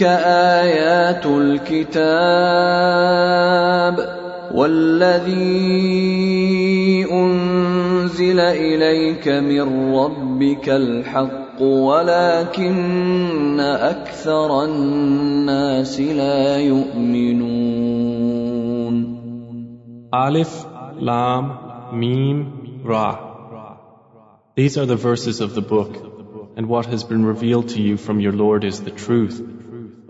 تلك آيات الكتاب والذي أنزل إليك من ربك الحق ولكن أكثر الناس لا يؤمنون Alif, Lam, Mim, Ra. These are the verses of the book, and what has been revealed to you from your Lord is the truth,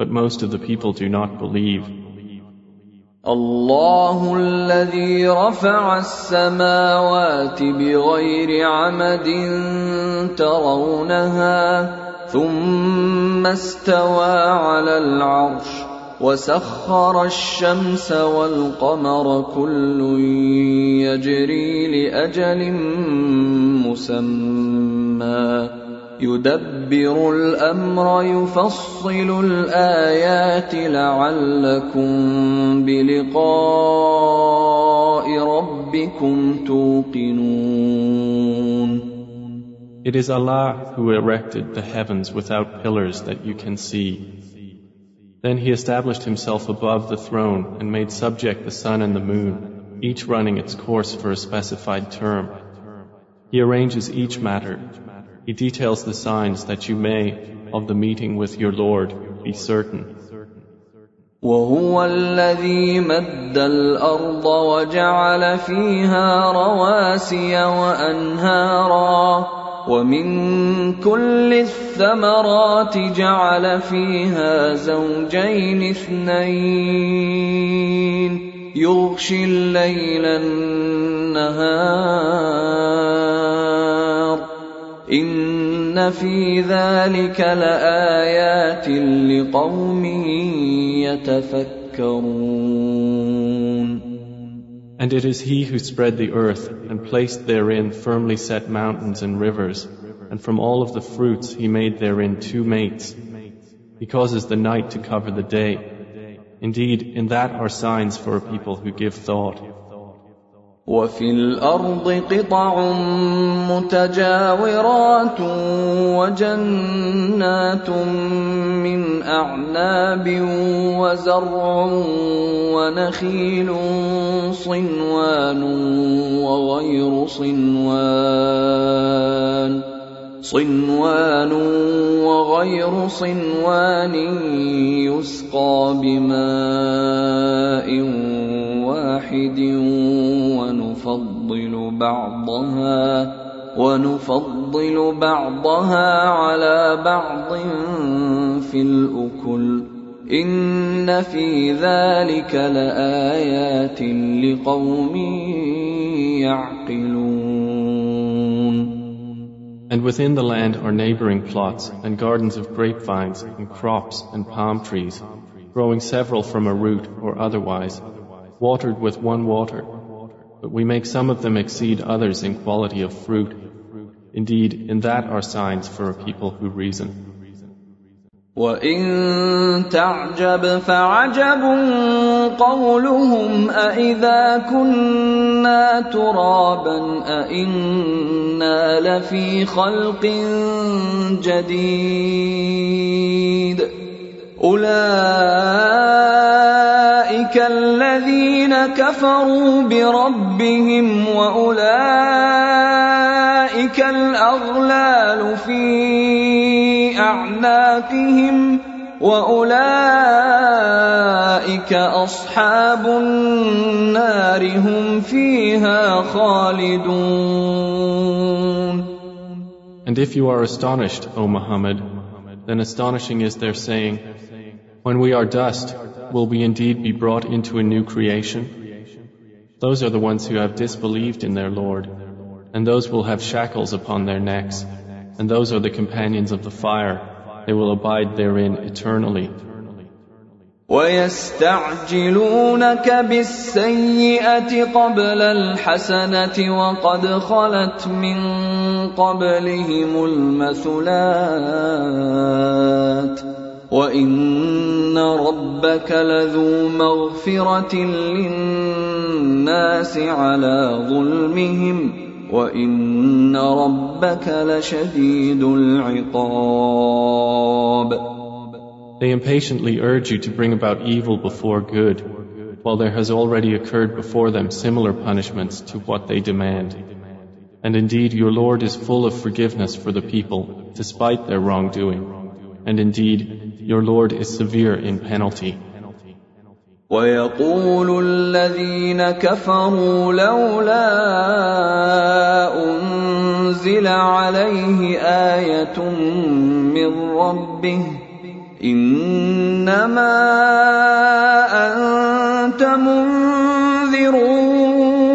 but most of the people do not believe. الله الذي رفع السماوات بغير عمد ترونها ثم استوى على العرش وسخر الشمس والقمر كل يجري لاجل مسمى يدبر الامر يفصل الايات لعلكم بلقاء ربكم توقنون It is Allah who erected the heavens without pillars that you can see. Then He established Himself above the throne and made subject the sun and the moon, each running its course for a specified term. He arranges each matter. He details the signs that you may, of the meeting with your Lord, be certain. وهو الذي مد الارض وجعل فيها رواسي وانهارا ومن كل الثمرات جعل فيها زوجين اثنين يغشي الليل النهار ان في ذلك لايات لقوم يتفكرون And it is He who spread the earth and placed therein firmly set mountains and rivers, and from all of the fruits He made therein two mates. He causes the night to cover the day. Indeed, in that are signs for a people who give thought. وفي الأرض قطع متجاورات وجنات من أعناب وزرع ونخيل صنوان وغير صنوان صنوان وغير صنوان يسقى بماء واحد ونفضل بعضها ونفضل بعضها على بعض في الأكل إن في ذلك لآيات لقوم يعقلون And within the land are neighboring plots and gardens of grapevines and crops and palm trees, growing several from a root or otherwise, watered with one water. But we make some of them exceed others in quality of fruit. Indeed, in that are signs for a people who reason. وإن تعجب فعجب قولهم أإذا كنا ترابا أإنا لفي خلق جديد أولئك الذين كفروا بربهم وأولئك الأغلال في أعناقهم وأولئك أصحاب النار هم فيها خالدون And if you are astonished, O Muhammad, then astonishing is their saying, When we are dust, will we indeed be brought into a new creation? Those are the ones who have disbelieved in their Lord, and those will have shackles upon their necks, and those are the companions of the fire, they will abide therein eternally. ويستعجلونك بالسيئة قبل الحسنة وقد خلت من قبلهم المثلات وإن ربك لذو مغفرة للناس على ظلمهم وإن ربك لشديد العقاب They impatiently urge you to bring about evil before good, while there has already occurred before them similar punishments to what they demand. And indeed, your Lord is full of forgiveness for the people, despite their wrongdoing. And indeed, your Lord is severe in penalty. ويقول الذين كفروا لولا أنزل عليه آية من ربه انما انت منذر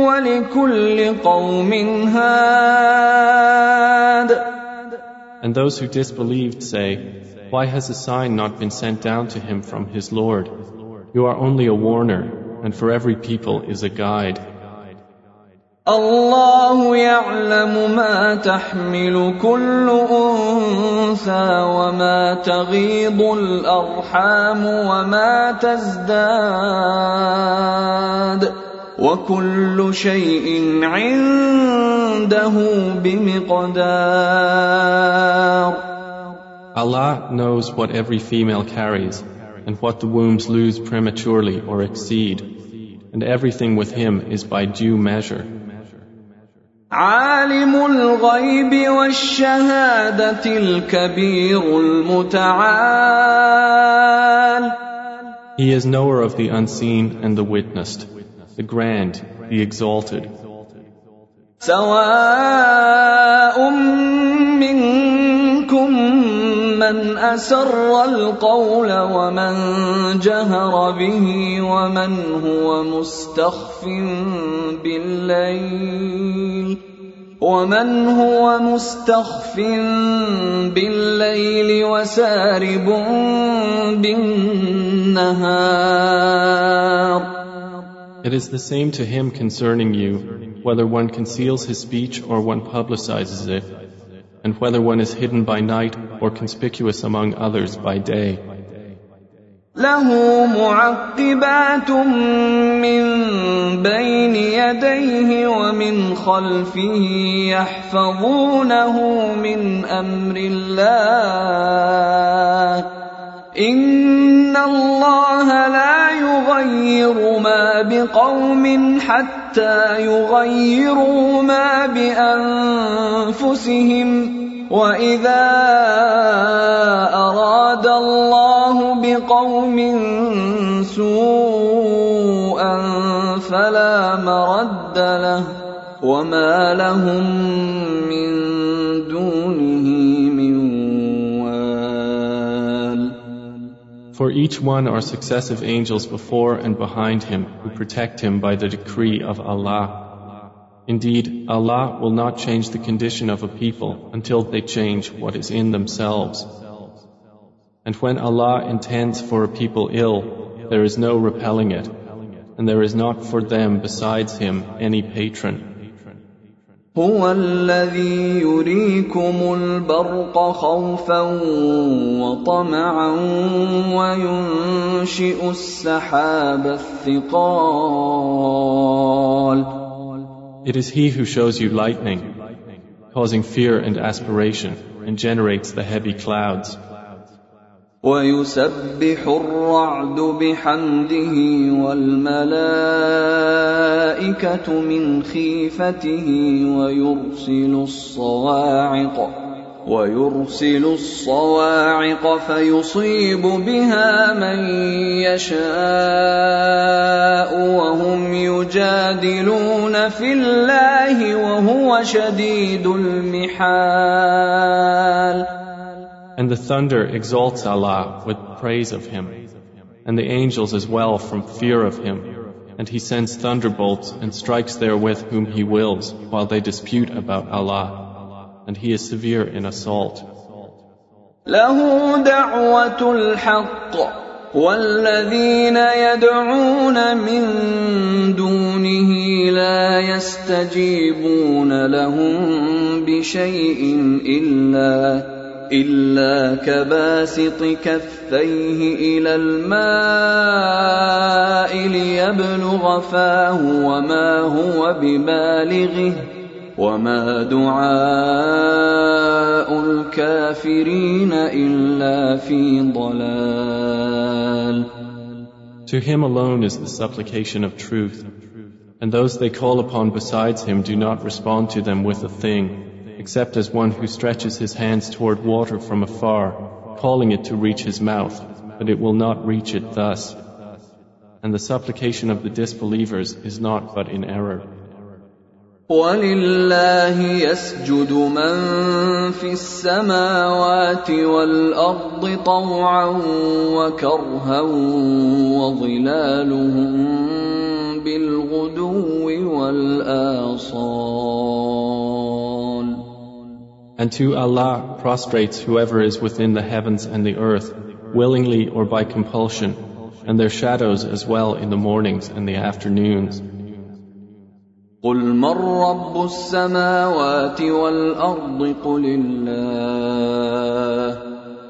ولكل قوم هاد And those who disbelieved say, Why has a sign not been sent down to him from his Lord? You are only a warner, and for every people is a guide. الله يعلم ما تحمل كل انثى وما تغيض الارحام وما تزداد وكل شيء عنده بمقدار Allah knows what every female carries and what the wombs lose prematurely or exceed and everything with him is by due measure عالم الغيب والشهادة الكبير المتعال He is knower of the unseen and the witnessed, the grand, the exalted. سواء منكم من أسر القول ومن جهر به ومن هو مستخف بالليل ومن هو مستخف بالليل وسارب بالنهار It is the same to him concerning you, whether one conceals his speech or one publicizes it, and whether one is hidden by night or conspicuous among others by day. له معقبات من بين يديه ومن خلفه يحفظونه من امر الله ان الله لا يغير ما بقوم حتى يغيروا ما بأنفسهم وإذا أراد الله بقوم سوءا فلا مرد له وما لهم من For each one are successive angels before and behind him who protect him by the decree of Allah. Indeed, Allah will not change the condition of a people until they change what is in themselves. And when Allah intends for a people ill, there is no repelling it, and there is not for them besides Him any patron. هو الذي يريكم البرق خوفا وطمعا وينشئ السحاب الثقال It is He who shows you lightning, causing fear and aspiration, and generates the heavy clouds. ويسبح الرعد بحمده والملائكة من خيفته ويرسل الصواعق ويرسل الصواعق فيصيب بها من يشاء وهم يجادلون في الله وهو شديد المحال. And the thunder exalts Allah with praise of Him, and the angels as well from fear of Him, and He sends thunderbolts and strikes therewith whom He wills while they dispute about Allah and he is severe in assault. له دعوة الحق والذين يدعون من دونه لا يستجيبون لهم بشيء إلا إلا كباسط كفيه إلى الماء ليبلغ فاه وما هو ببالغه وما دعاء الكافرين إلا في ضلال To him alone is the supplication of truth, and those they call upon besides him do not respond to them with a thing except as one who stretches his hands toward water from afar, calling it to reach his mouth, but it will not reach it thus. And the supplication of the disbelievers is not but in error. ولله يسجد من في السماوات والارض طوعا وكرها وظلالهم بالغدو والاصال And to Allah prostrates whoever is within the heavens and the earth, willingly or by compulsion, and their shadows as well in the mornings and the afternoons. قل من رب السماوات والأرض قل الله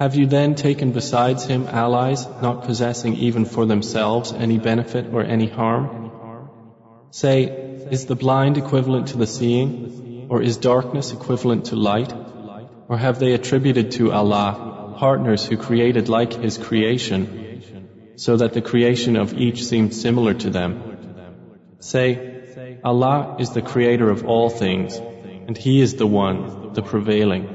Have you then taken besides Him allies, not possessing even for themselves any benefit or any harm? Say, Is the blind equivalent to the seeing? Or is darkness equivalent to light? Or have they attributed to Allah partners who created like His creation, so that the creation of each seemed similar to them? Say, Allah is the creator of all things, and He is the one, the prevailing.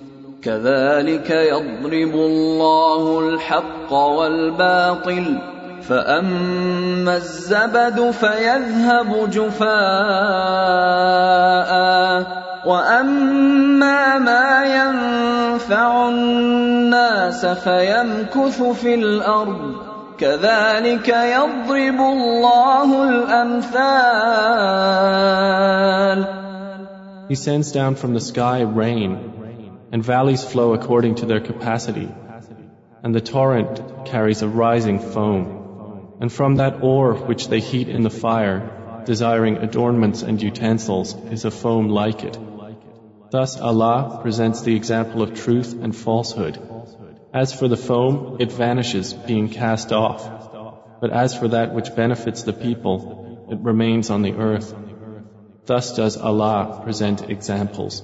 كذلك يضرب الله الحق والباطل فأما الزبد فيذهب جفاء وأما ما ينفع الناس فيمكث في الأرض كذلك يضرب الله الأمثال. He sends down from the sky rain, and valleys flow according to their capacity, and the torrent carries a rising foam. And from that ore which they heat in the fire, desiring adornments and utensils, is a foam like it. Thus Allah presents the example of truth and falsehood. As for the foam, it vanishes, being cast off. But as for that which benefits the people, it remains on the earth. Thus does Allah present examples.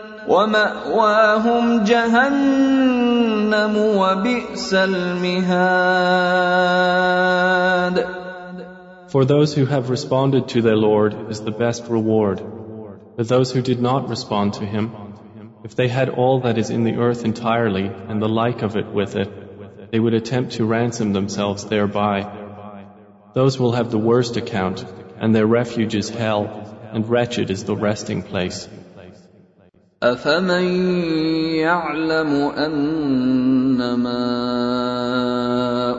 وماواهم جهنم وبئس المهاد For those who have responded to their Lord is the best reward. But those who did not respond to Him, if they had all that is in the earth entirely and the like of it with it, they would attempt to ransom themselves thereby. Those will have the worst account, and their refuge is hell, and wretched is the resting place. أفمن يعلم أنما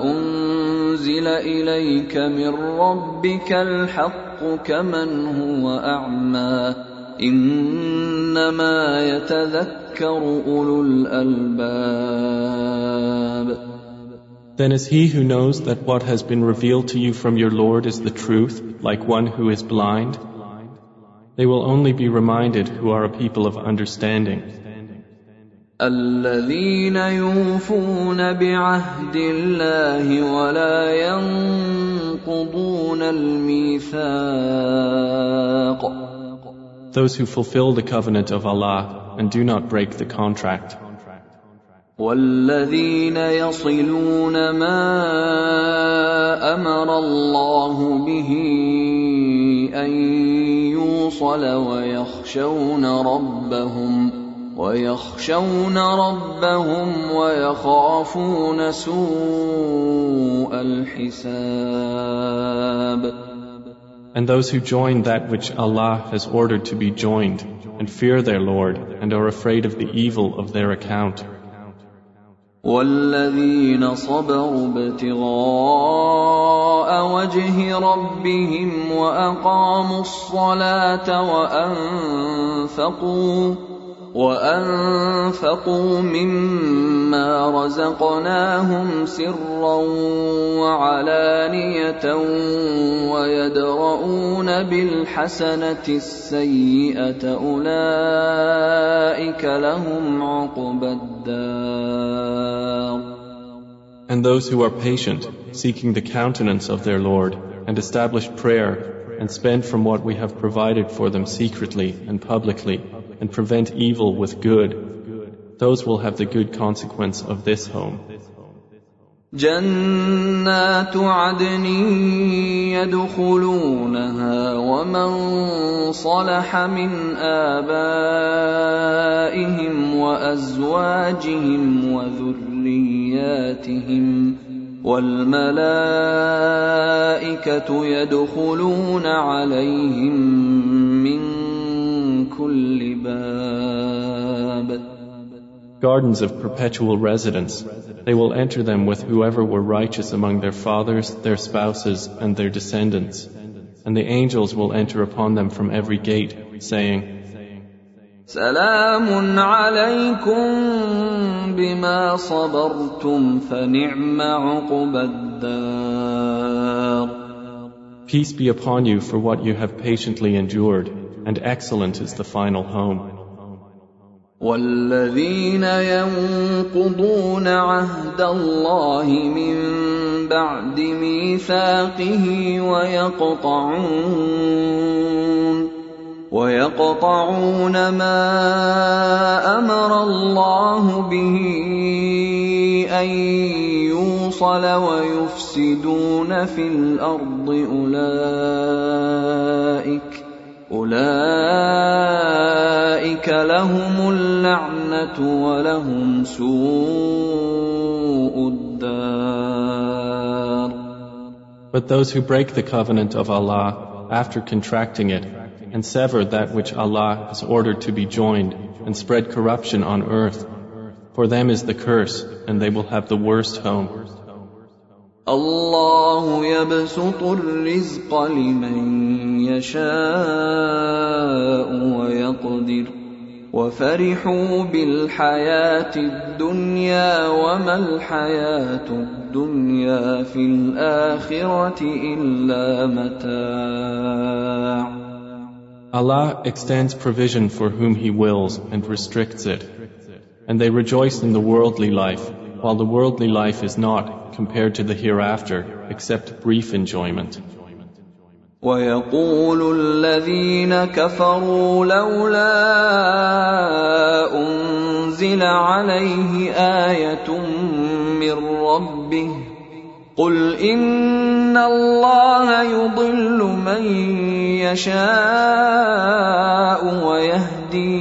أنزل إليك من ربك الحق كمن هو أعمى إنما يتذكر أولو الألباب Then is he who knows that what has been revealed to you from your Lord is the truth, like one who is blind? They will only be reminded who are a people of understanding. الذين يوفون بعهد الله ولا ينقضون الميثاق Those who fulfill the covenant of Allah and do not break the contract. والذين يصلون ما امر الله به ان يوصل ويخشون ربهم ويخشون ربهم ويخافون سوء الحساب And those who join that which Allah has ordered to be joined and fear their Lord and are afraid of the evil of their account. والذين صبروا ابتغاء وجه ربهم وأقاموا الصلاة وأنفقوا وأنفقوا مما رزقناهم سرا وعلانية ويدرؤون بالحسنة السيئة أولئك لهم عقبى الدار And those who are patient, seeking the countenance of their Lord, and establish prayer, and spend from what we have provided for them secretly and publicly, and prevent evil with good, those will have the good consequence of this home. جنات عدن يدخلونها ومن صلح من آبائهم وأزواجهم وذرياتهم والملائكة يدخلون عليهم من كل باب Gardens of perpetual residence. They will enter them with whoever were righteous among their fathers, their spouses, and their descendants. And the angels will enter upon them from every gate, saying, سلام عليكم بما صبرتم فنعم عقبى الدار Peace be upon you for what you have patiently endured, and excellent is the final home. والذين ينقضون عهد الله من بعد ميثاقه ويقطعون ويقطعون ما أمر الله به أن يوصل ويفسدون في الأرض اولئك أولئك لهم اللعنة ولهم سوء الدار. But those who break the covenant of Allah after contracting it and sever that which Allah has ordered to be joined and spread corruption on earth, for them is the curse and they will have the worst home. الله يبسط الرزق لمن يشاء ويقدر وفرحوا بالحياة الدنيا وما الحياة الدنيا في الآخرة إلا متاع Allah extends provision for whom He wills and restricts it. And they rejoice in the worldly life, while the worldly life is not, compared to the hereafter, except brief enjoyment. ويقول الذين كفروا لولا أنزل عليه آية من ربه قل ان الله يضل من يشاء ويهدي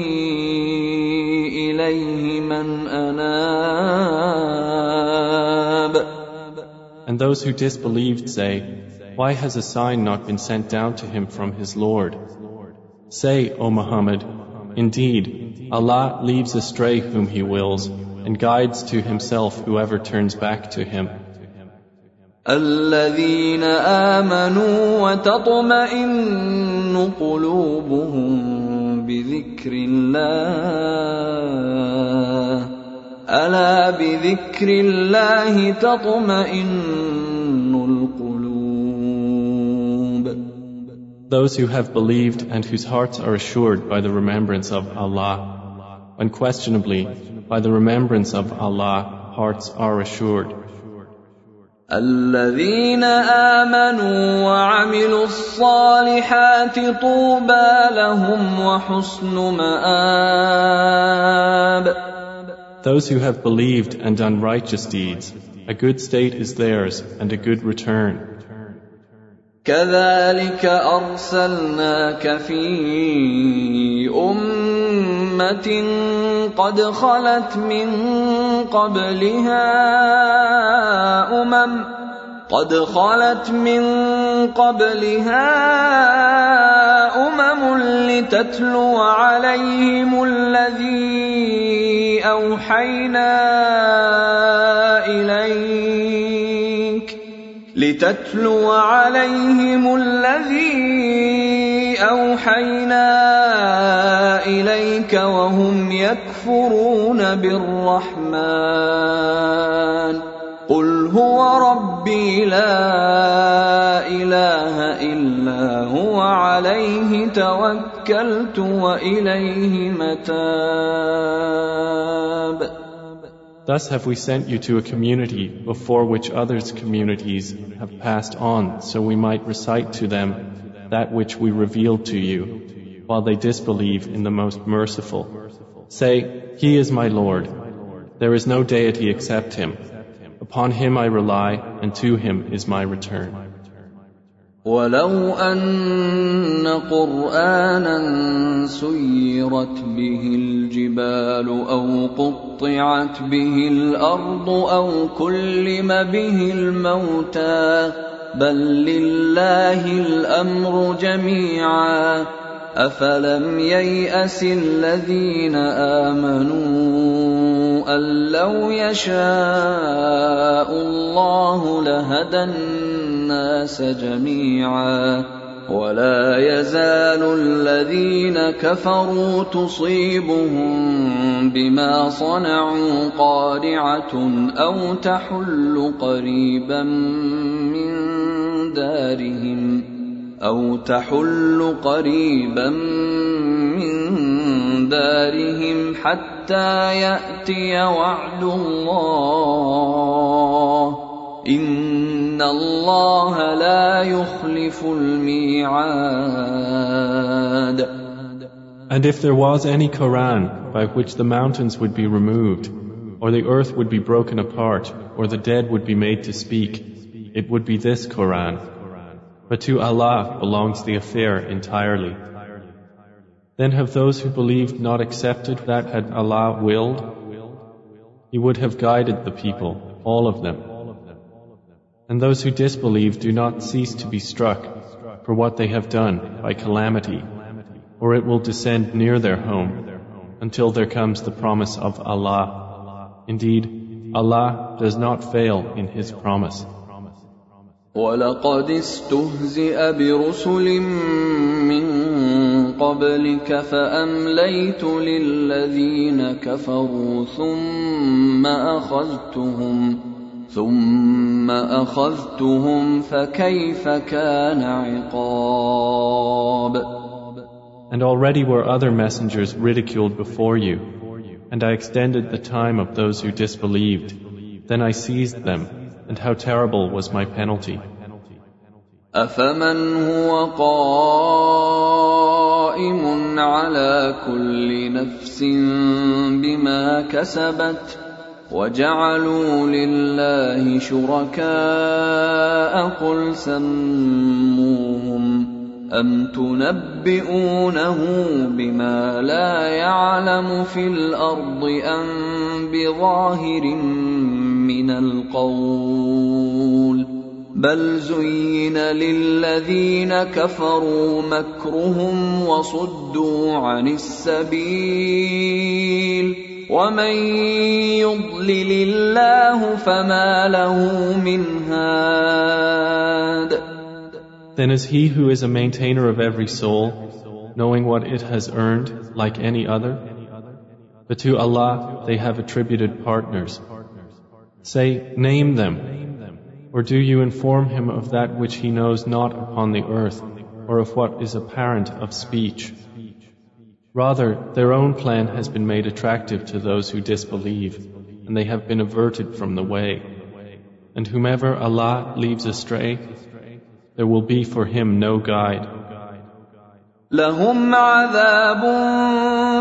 اليه من اناب And those who disbelieved say, Why has a sign not been sent down to him from his Lord? Say, O Muhammad, indeed, Allah leaves astray whom He wills and guides to Himself whoever turns back to Him. الذين امنوا وتطمئن قلوبهم بذكر الله الا بذكر الله تطمئن القلوب Those who have believed and whose hearts are assured by the remembrance of Allah. Unquestionably, by the remembrance of Allah, hearts are assured. الذين امنوا وعملوا الصالحات طوبى لهم وحسن مآب Those who have believed and done righteous deeds, a good state is theirs and a good return. كذلك ارسلناك في امه قد خلت من قبلها أمم قد خلت من قبلها أمم لتتلو عليهم الذي أوحينا إليك لتتلو عليهم الذي اوحينا اليك وهم يكفرون بالرحمن قل هو ربي لا اله الا هو عليه توكلت واليه متاب Thus have we sent you to a community before which others' communities have passed on, so we might recite to them that which we revealed to you, while they disbelieve in the most merciful. Say, He is my Lord. There is no deity except Him. Upon Him I rely, and to Him is my return. ولو ان قرانا سيرت به الجبال او قطعت به الارض او كلم به الموتى بل لله الامر جميعا افلم يياس الذين امنوا ان لو يشاء الله لهدى الناس جميعا ولا يزال الذين كفروا تصيبهم بما صنعوا قارعه أو تحل قريبا دارهم أو تحل قريبا من دارهم حتى يأتي وعد الله إن الله لا يخلف الميعاد And if there was any Quran by which the mountains would be removed, or the earth would be broken apart, or the dead would be made to speak, it would be this Quran. But to Allah belongs the affair entirely. Then have those who believed not accepted that had Allah willed? He would have guided the people, all of them. And those who disbelieve do not cease to be struck for what they have done by calamity, or it will descend near their home until there comes the promise of Allah. Indeed, Allah does not fail in His promise. ولقد استهزئ برسل من قبلك فامليت للذين كفروا ثم اخذتهم ثم اخذتهم فكيف كان عقاب And already were other messengers ridiculed before you, and I extended the time of those who disbelieved. Then I seized them, and how terrible was my penalty. أفمن هو قائم على كل نفس بما كسبت وجعلوا لله شركاء قل سموهم أم تنبئونه بما لا يعلم في الأرض أم بظاهر من القول بل زين للذين كفروا مكرهم وصدوا عن السبيل ومن يضلل الله فما له من هاد Then is he who is a maintainer of every soul, knowing what it has earned, like any other? But to Allah they have attributed partners. Say, name them. Or do you inform him of that which he knows not upon the earth, or of what is apparent of speech? Rather, their own plan has been made attractive to those who disbelieve, and they have been averted from the way. And whomever Allah leaves astray, there will be for him no guide. لهم عذاب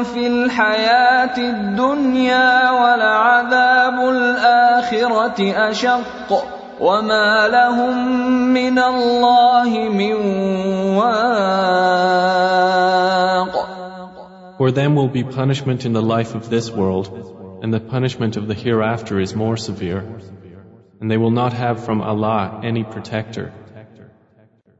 في الحياة الدنيا ولعذاب الآخرة أشق وما لهم من الله من واق For them will be punishment in the life of this world, and the punishment of the hereafter is more severe, and they will not have from Allah any protector.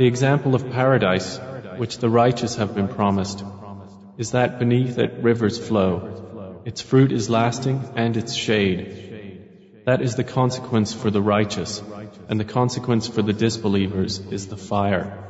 The example of paradise, which the righteous have been promised, is that beneath it rivers flow. Its fruit is lasting and its shade. That is the consequence for the righteous, and the consequence for the disbelievers is the fire.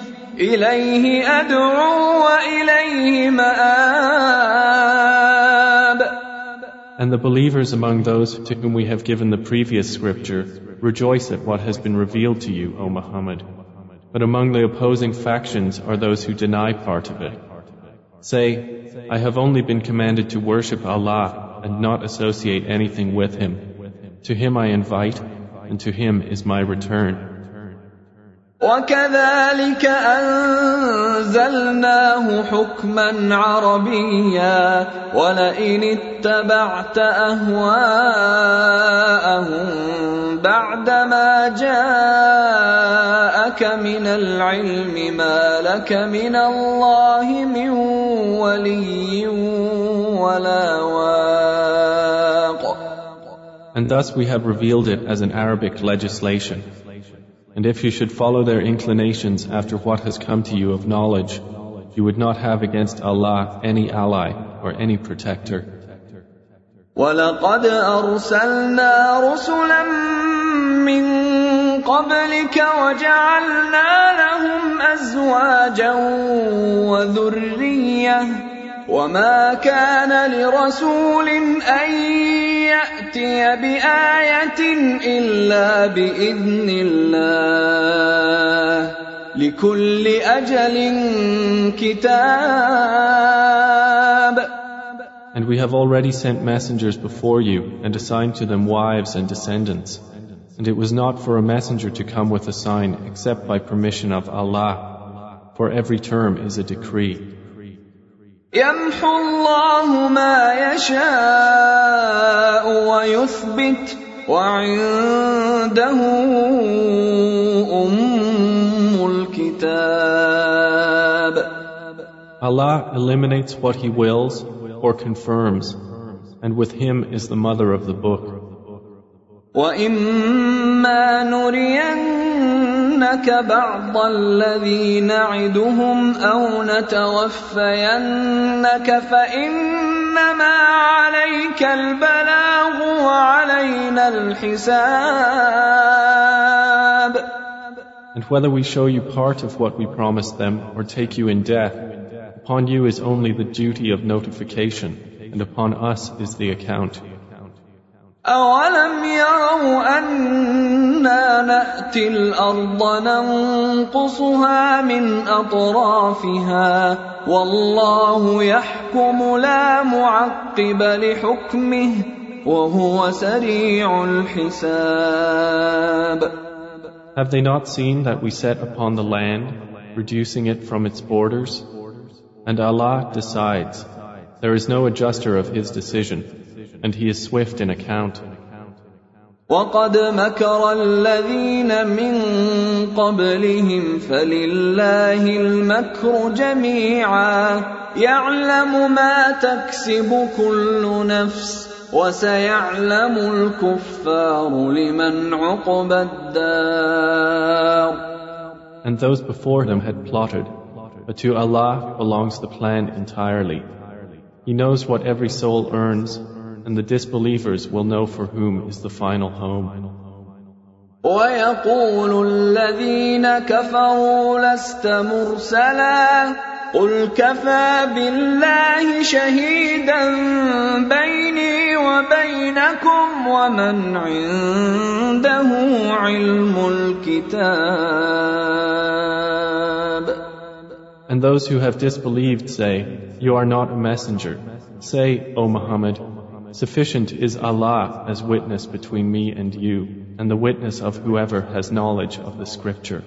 إليه أدعو وإليه مآب And the believers among those to whom we have given the previous scripture rejoice at what has been revealed to you, O Muhammad. But among the opposing factions are those who deny part of it. Say, I have only been commanded to worship Allah and not associate anything with Him. To Him I invite, and to Him is my return. وكذلك أنزلناه حكما عربيا ولئن اتبعت أهواءهم بعدما جاءك من العلم ما لك من الله من ولي ولا واق And thus we have revealed it as an Arabic legislation. And if you should follow their inclinations after what has come to you of knowledge, you would not have against Allah any ally or any protector. ولقد أرسلنا رسلا من قبلك وجعلنا لهم أزواجا وذرية وما كان لرسول أن يأتي بآية إلا بإذن الله لكل أجل كتاب And we have already sent messengers before you and assigned to them wives and descendants. And it was not for a messenger to come with a sign except by permission of Allah. For every term is a decree. يمحو الله ما يشاء ويثبت وعنده أم الكتاب Allah eliminates what He wills or confirms, and with Him is the mother of the book. وإما نرين نُرِيَنَّكَ بَعْضَ الَّذِي نَعِدُهُمْ أَوْ نَتَوَفَّيَنَّكَ فَإِنَّمَا عَلَيْكَ الْبَلَاغُ وَعَلَيْنَا الْحِسَابُ And whether we show you part of what we promised them or take you in death, upon you is only the duty of notification, and upon us is the account. أَوَلَمْ يَرَوْا أَنَّا نَأْتِي الْأَرْضَ نَنقُصُهَا مِنْ أَطْرَافِهَا وَاللَّهُ يَحْكُمُ لَا مُعَقِّبَ لِحُكْمِهِ وَهُوَ سَرِيعُ الْحِسَابِ Have they not seen that we set upon the land, reducing it from its borders? And Allah decides. There is no adjuster of His decision, and He is swift in account. وقد مكر الذين من قبلهم فلله المكر جميعا يعلم ما تكسب كل نفس وسيعلم الكفار لمن عقبى الدار And those before them had plotted, but to Allah belongs the plan entirely. He knows what every soul earns, and the disbelievers will know for whom is the final home. ويقول الذين كفروا لست مرسلا قل كفى بالله شهيدا بيني وبينكم ومن عنده علم الكتاب And those who have disbelieved say, You are not a messenger. Say, O Muhammad, sufficient is Allah as witness between me and you, and the witness of whoever has knowledge of the scripture.